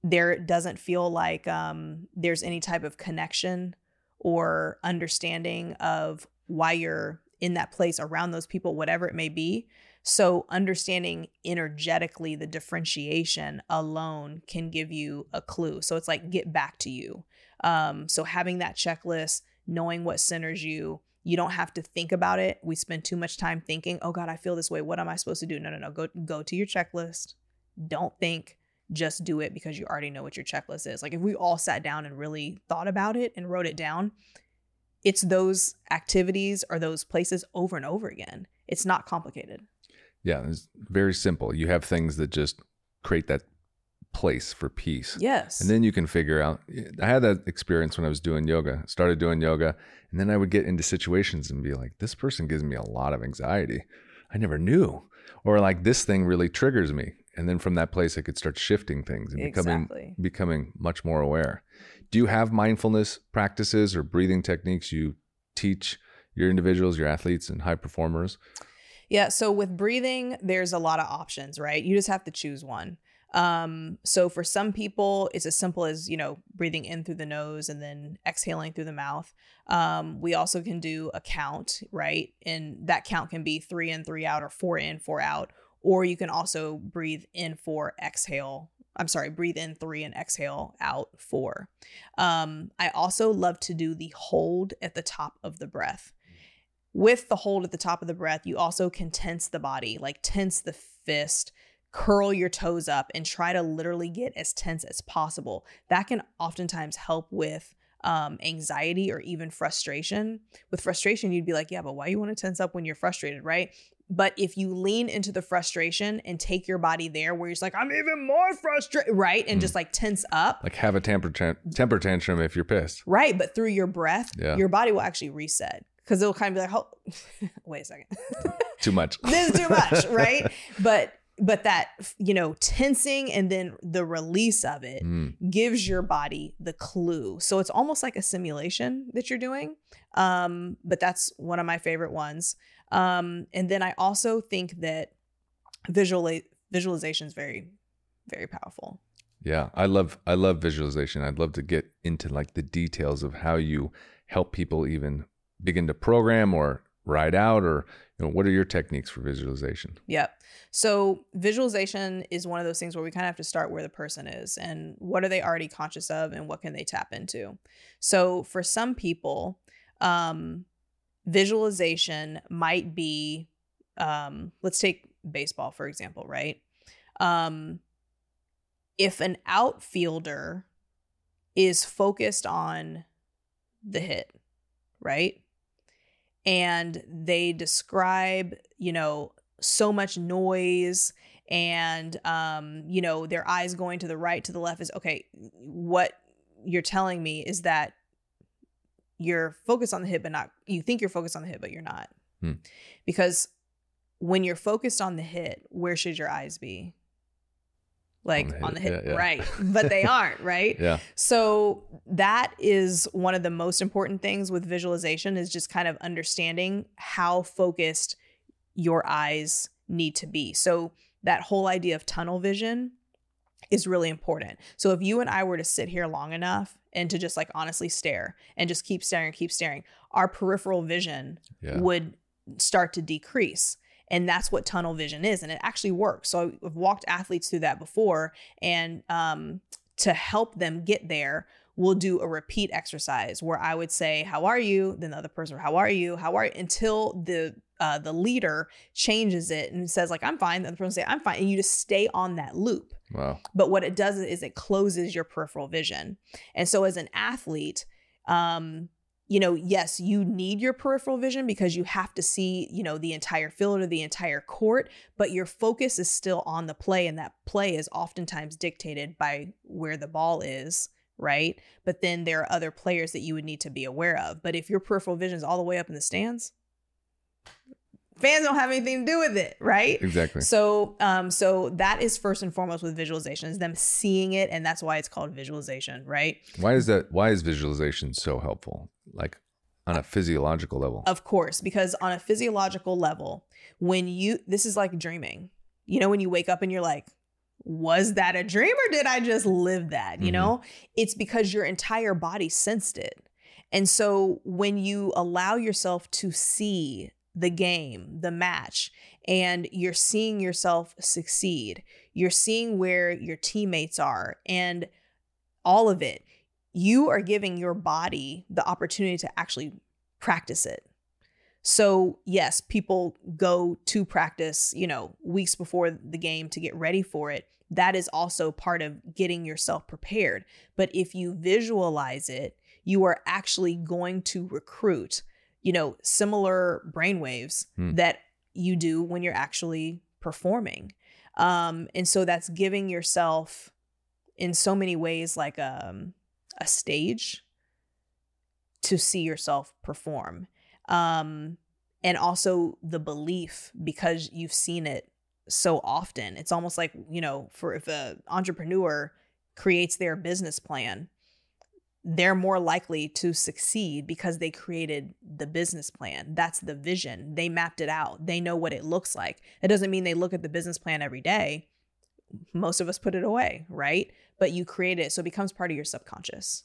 There doesn't feel like um, there's any type of connection or understanding of why you're in that place around those people, whatever it may be. So, understanding energetically the differentiation alone can give you a clue. So, it's like get back to you. Um, so, having that checklist, knowing what centers you, you don't have to think about it. We spend too much time thinking, oh God, I feel this way. What am I supposed to do? No, no, no. Go, go to your checklist. Don't think, just do it because you already know what your checklist is. Like, if we all sat down and really thought about it and wrote it down, it's those activities or those places over and over again. It's not complicated. Yeah. It's very simple. You have things that just create that place for peace. Yes. And then you can figure out. I had that experience when I was doing yoga. Started doing yoga, and then I would get into situations and be like, "This person gives me a lot of anxiety. I never knew," or like, "This thing really triggers me." And then from that place, I could start shifting things and becoming Exactly. becoming much more aware. Do you have mindfulness practices or breathing techniques you teach your individuals, your athletes, and high performers? Yeah. So with breathing, there's a lot of options, right? You just have to choose one. Um, so for some people, it's as simple as, you know, breathing in through the nose and then exhaling through the mouth. Um, we also can do a count, right? And that count can be three in, three out, or four in, four out. Or you can also breathe in four, exhale. I'm sorry, breathe in three and exhale out four. Um, I also love to do the hold at the top of the breath with the hold at the top of the breath, you also can tense the body, like tense the fist, curl your toes up, and try to literally get as tense as possible. That can oftentimes help with um, anxiety or even frustration. With frustration, you'd be like, yeah, but why you want to tense up when you're frustrated, right? But if you lean into the frustration and take your body there where you're like, I'm even more frustrated, right? And just like tense up, Like have a temper temper tantrum if you're pissed. right? But through your breath, Yeah. your body will actually reset because it'll kind of be like, oh, (laughs) wait a second. (laughs) Too much. (laughs) this is too much, right? But but that you know tensing and then the release of it Mm. gives your body the clue. So it's almost like a simulation that you're doing. Um, but that's one of my favorite ones. Um, and then I also think that visual visualization is very very powerful. Yeah, I love I love visualization. I'd love to get into like the details of how you help people even begin to program or ride out or you know what are your techniques for visualization? Yep. So visualization is one of those things where we kind of have to start where the person is and what are they already conscious of and what can they tap into. So for some people, um, visualization might be, um, let's take baseball for example, right? Um, if an outfielder is focused on the hit, right? And they describe, you know, so much noise and um, you know, their eyes going to the right, to the left is okay, what you're telling me is that you're focused on the hit, but not you think you're focused on the hit, but you're not. Hmm. Because when you're focused on the hit, where should your eyes be? Like on the hit, yeah, yeah. right? But they (laughs) aren't, right? Yeah. So that is one of the most important things with visualization is just kind of understanding how focused your eyes need to be. So that whole idea of tunnel vision is really important. So if you and I were to sit here long enough and to just like honestly stare and just keep staring, keep staring, our peripheral vision Yeah. would start to decrease. And that's what tunnel vision is. And it actually works. So I've walked athletes through that before. And um, to help them get there, we'll do a repeat exercise where I would say, How are you? Then the other person, How are you? How are you? Until the uh, the leader changes it and says, like, I'm fine. The other person say, I'm fine. And you just stay on that loop. Wow. But what it does is it closes your peripheral vision. And so as an athlete, um, you know, yes, you need your peripheral vision because you have to see, you know, the entire field or the entire court, but your focus is still on the play. And that play is oftentimes dictated by where the ball is, right? But then there are other players that you would need to be aware of. But if your peripheral vision is all the way up in the stands, fans don't have anything to do with it, right? Exactly. So, um, so that is first and foremost with visualization is them seeing it, and that's why it's called visualization, right? Why is that? Why is visualization so helpful? Like on a physiological level. Of course, because on a physiological level, when you this is like dreaming. You know, when you wake up and you're like, was that a dream or did I just live that? You Mhm. know, it's because your entire body sensed it. And so when you allow yourself to see the game, the match, and you're seeing yourself succeed, you're seeing where your teammates are and all of it, you are giving your body the opportunity to actually practice it. So, yes, people go to practice, you know, weeks before the game to get ready for it. That is also part of getting yourself prepared. But if you visualize it, you are actually going to recruit, you know, similar brainwaves Hmm. that you do when you're actually performing. Um, and so that's giving yourself in so many ways like um, a stage to see yourself perform um and also the belief because you've seen it so often it's almost like you know for if a entrepreneur creates their business plan they're more likely to succeed because they created the business plan. That's the vision. They mapped it out. They know what it looks like. It doesn't mean they look at the business plan every day. Most of us put it away right? But you create it so it becomes part of your subconscious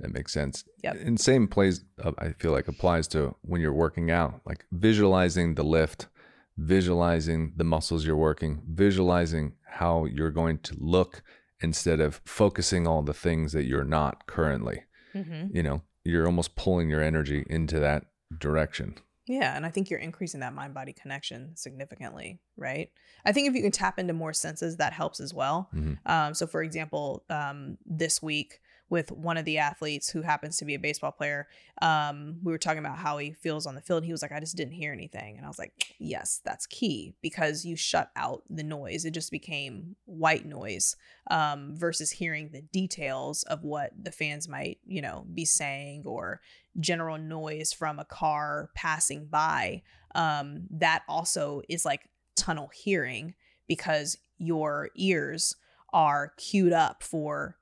That makes sense. Yeah. And same plays, uh, I feel like applies to when you're working out, like visualizing the lift, visualizing the muscles you're working, visualizing how you're going to look instead of focusing all the things that you're not currently. mm-hmm. You know, you're almost pulling your energy into that direction. Yeah, and I think you're increasing that mind body connection significantly, right? I think if you can tap into more senses, that helps as well. Mhm. Um, so, for example, um, this week with one of the athletes who happens to be a baseball player, um, we were talking about how he feels on the field. He was like, I just didn't hear anything. And I was like, yes, that's key because you shut out the noise. It just became white noise um, versus hearing the details of what the fans might, you know, be saying or general noise from a car passing by. Um, that also is like tunnel hearing because your ears are queued up for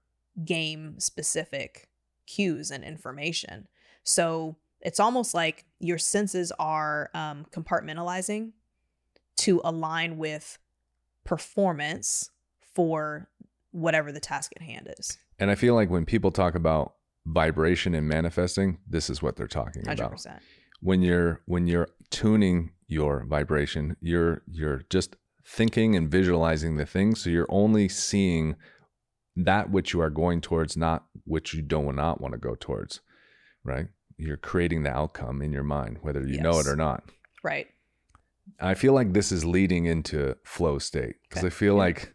game specific cues and information. So it's almost like your senses are um, compartmentalizing to align with performance for whatever the task at hand is. And I feel like when people talk about vibration and manifesting, this is what they're talking Hundred about. when you're when you're tuning your vibration you're you're just thinking and visualizing the thing, so you're only seeing that which you are going towards not which you do not want to go towards right you're creating the outcome in your mind whether you know it or not Right. i feel like this is leading into flow state because Okay. i feel Yeah. like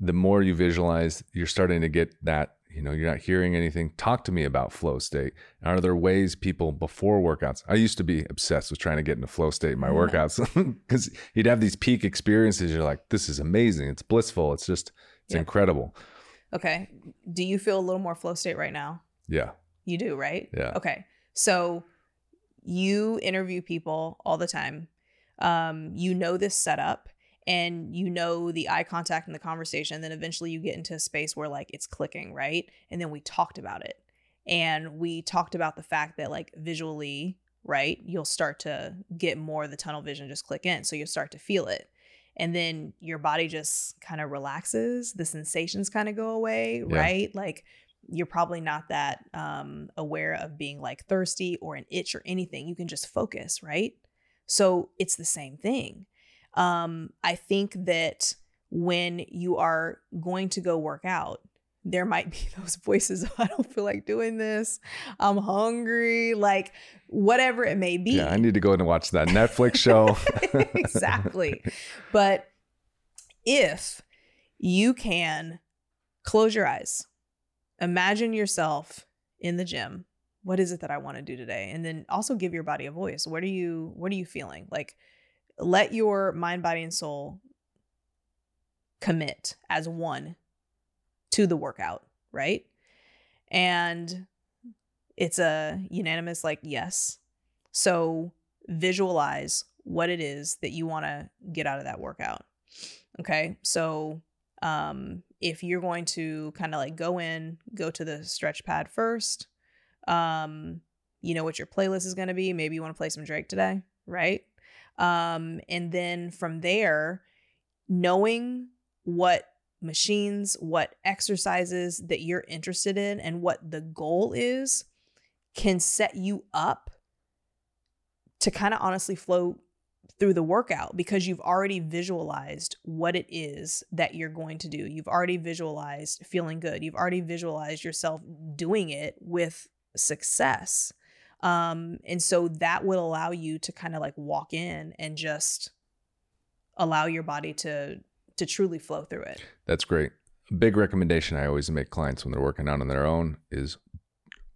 the more you visualize you're starting to get that you know you're not hearing anything talk to me about flow state are there ways people before workouts i used to be obsessed with trying to get into flow state in my mm-hmm. workouts (laughs) because you'd have these peak experiences you're like this is amazing it's blissful it's just it's Yeah. incredible Okay. Do you feel a little more flow state right now? yeah You do, right? Yeah. Okay. So you interview people all the time. Um, you know this setup and you know the eye contact and the conversation. Then eventually you get into a space where like it's clicking, right? And then we talked about it. And we talked about the fact that like visually, right, you'll start to get more of the tunnel vision just click in. So you'll start to feel it. And then your body just kind of relaxes. The sensations kind of go away, Yeah. right? Like you're probably not that um, aware of being like thirsty or an itch or anything. You can just focus, right? So it's the same thing. Um, I think that when you are going to go work out, there might be (laughs) those voices of, I don't feel like doing this. I'm hungry, like whatever it may be yeah i need to go and watch that netflix (laughs) show exactly. But if you can close your eyes, imagine yourself in the gym. What is it that I want to do today? And then also give your body a voice. What are you what are you feeling? Like let your mind, body and soul commit as one to the workout, right? And it's a unanimous like yes. So visualize what it is that you want to get out of that workout. Okay. So, um, if you're going to kind of like go in, go to the stretch pad first, um, you know what your playlist is going to be. Maybe you want to play some Drake today, right? Um, and then from there, knowing what machines, what exercises that you're interested in, and what the goal is can set you up to kind of honestly flow through the workout because you've already visualized what it is that you're going to do. You've already visualized feeling good. You've already visualized yourself doing it with success. Um, and so that will allow you to kind of like walk in and just allow your body to to truly flow through it. That's great. A big recommendation I always make clients when they're working out on their own is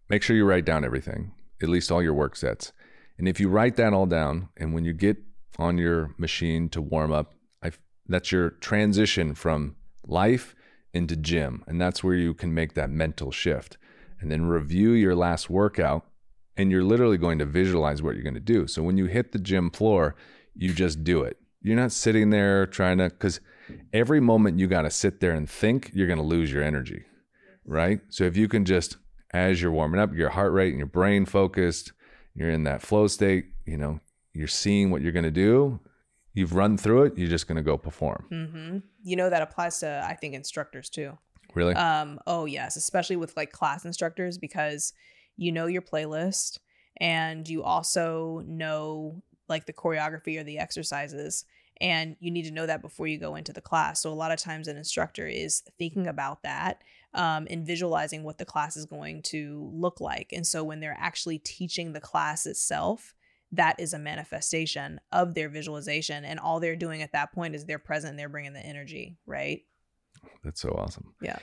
make sure you write down everything, at least all your work sets. And if you write that all down, and when you get on your machine to warm up, I, that's your transition from life into gym. And that's where you can make that mental shift. And then review your last workout, and you're literally going to visualize what you're going to do. So when you hit the gym floor, you just do it. You're not sitting there trying to, because every moment you got to sit there and think, you're going to lose your energy, right? So if you can just, as you're warming up, your heart rate and your brain focused, you're in that flow state, you know, you're seeing what you're going to do, you've run through it, you're just going to go perform. hmm You know that applies to I think instructors too. Really? Um, oh yes, especially with like class instructors because you know your playlist and you also know like the choreography or the exercises and you need to know that before you go into the class. So a lot of times an instructor is thinking about that um, and visualizing what the class is going to look like. And so when they're actually teaching the class itself, that is a manifestation of their visualization. And all they're doing at that point is they're present, they're bringing the energy, right? That's so awesome. Yeah.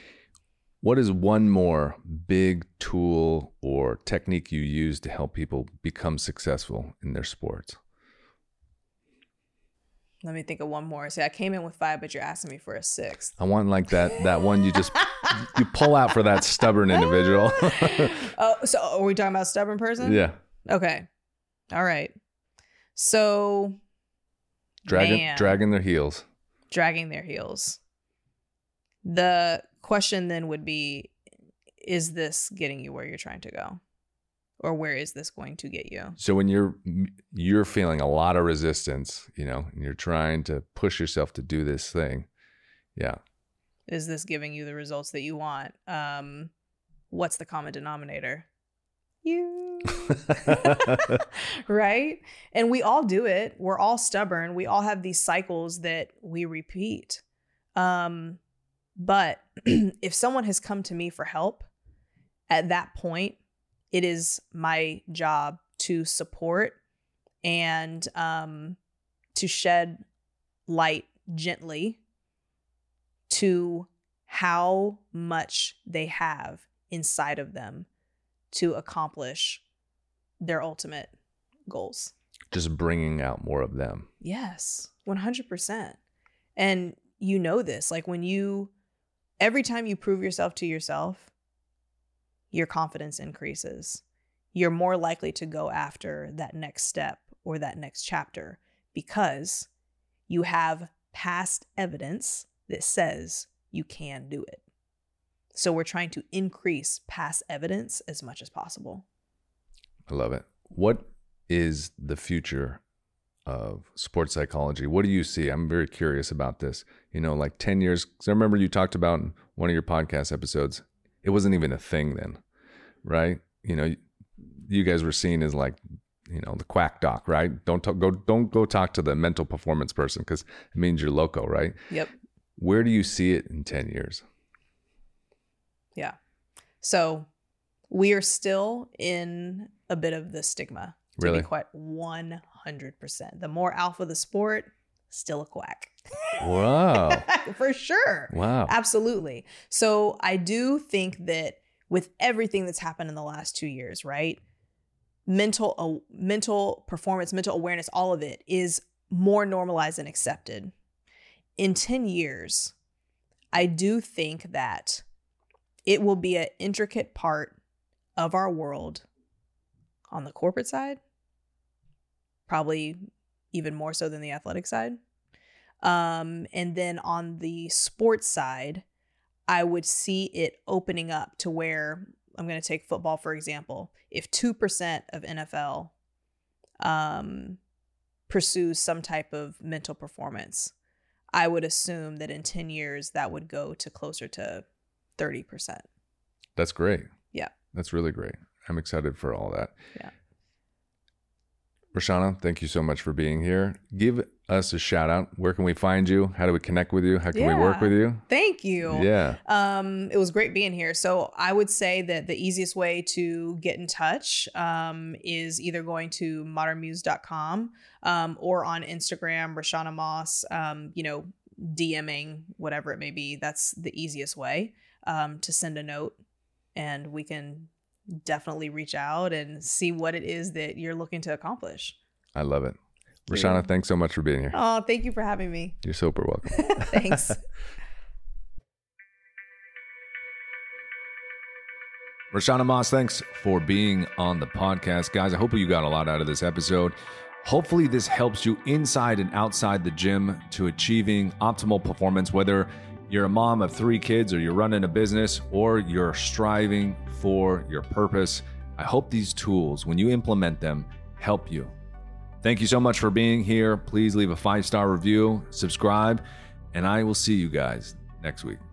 What is one more big tool or technique you use to help people become successful in their sports? Let me think of one more. See, I came in with five, but you're asking me for a sixth. I want like that that one you just (laughs) you pull out for that stubborn individual. (laughs) oh, so are we talking about stubborn person? yeah. Okay. All right. So Dragging Man. dragging their heels. dragging their heels. The question then would be is this getting you where you're trying to go? Or where is this going to get you? So when you're you're feeling a lot of resistance, you know, and you're trying to push yourself to do this thing. Yeah. Is this giving you the results that you want? Um what's the common denominator? You. (laughs) (laughs) right? And we all do it. We're all stubborn. We all have these cycles that we repeat. Um, but (clears throat) if someone has come to me for help, at that point, it is my job to support and um, to shed light gently to how much they have inside of them to accomplish their ultimate goals. Just bringing out more of them. Yes, 100%. And you know this, like when you, every time you prove yourself to yourself, your confidence increases. You're more likely to go after that next step or that next chapter because you have past evidence that says you can do it. So we're trying to increase past evidence as much as possible. I love it. What is the future of sports psychology? What do you see? I'm very curious about this. You know, like 10 years, because I remember you talked about in one of your podcast episodes, it wasn't even a thing then, right? You know, you guys were seen as like, you know, the quack doc, right? Don't talk, go, don't go talk to the mental performance person because it means you're loco, right? Yep. Where do you see it in 10 years? Yeah. So we are still in a bit of the stigma. To Really? be quite 100%. The more alpha the sport, still a quack. Wow. (laughs) For sure. wow. Absolutely. So I do think that with everything that's happened in the last two years, right? Mental, uh, mental performance, mental awareness, all of it is more normalized and accepted. In 10 years, I do think that it will be an intricate part of our world on the corporate side, probably even more so than the athletic side. Um, and then on the sports side, I would see it opening up to where I'm going to take football for example. If 2% of NFL um, pursues some type of mental performance, I would assume that in 10 years that would go to closer to 30%. That's great. Yeah. That's really great. I'm excited for all that. Yeah. Rashana, thank you so much for being here. Give us a shout out. Where can we find you? How do we connect with you? How can we work with you? Thank you. Yeah. Um, it was great being here. So I would say that the easiest way to get in touch um, is either going to modernmuse.com um, or on Instagram, Rashana Moss, um, you know, DMing, whatever it may be. That's the easiest way um, to send a note and we can definitely reach out and see what it is that you're looking to accomplish. I love it. Rashana, thanks so much for being here. Oh, thank you for having me. You're super welcome. (laughs) Thanks. (laughs) Rashana Moss, thanks for being on the podcast. Guys, I hope you got a lot out of this episode. Hopefully, this helps you inside and outside the gym to achieving optimal performance, whether you're a mom of three kids or you're running a business or you're striving for your purpose. I hope these tools, when you implement them, help you. Thank you so much for being here. Please leave a five star review, subscribe, and I will see you guys next week.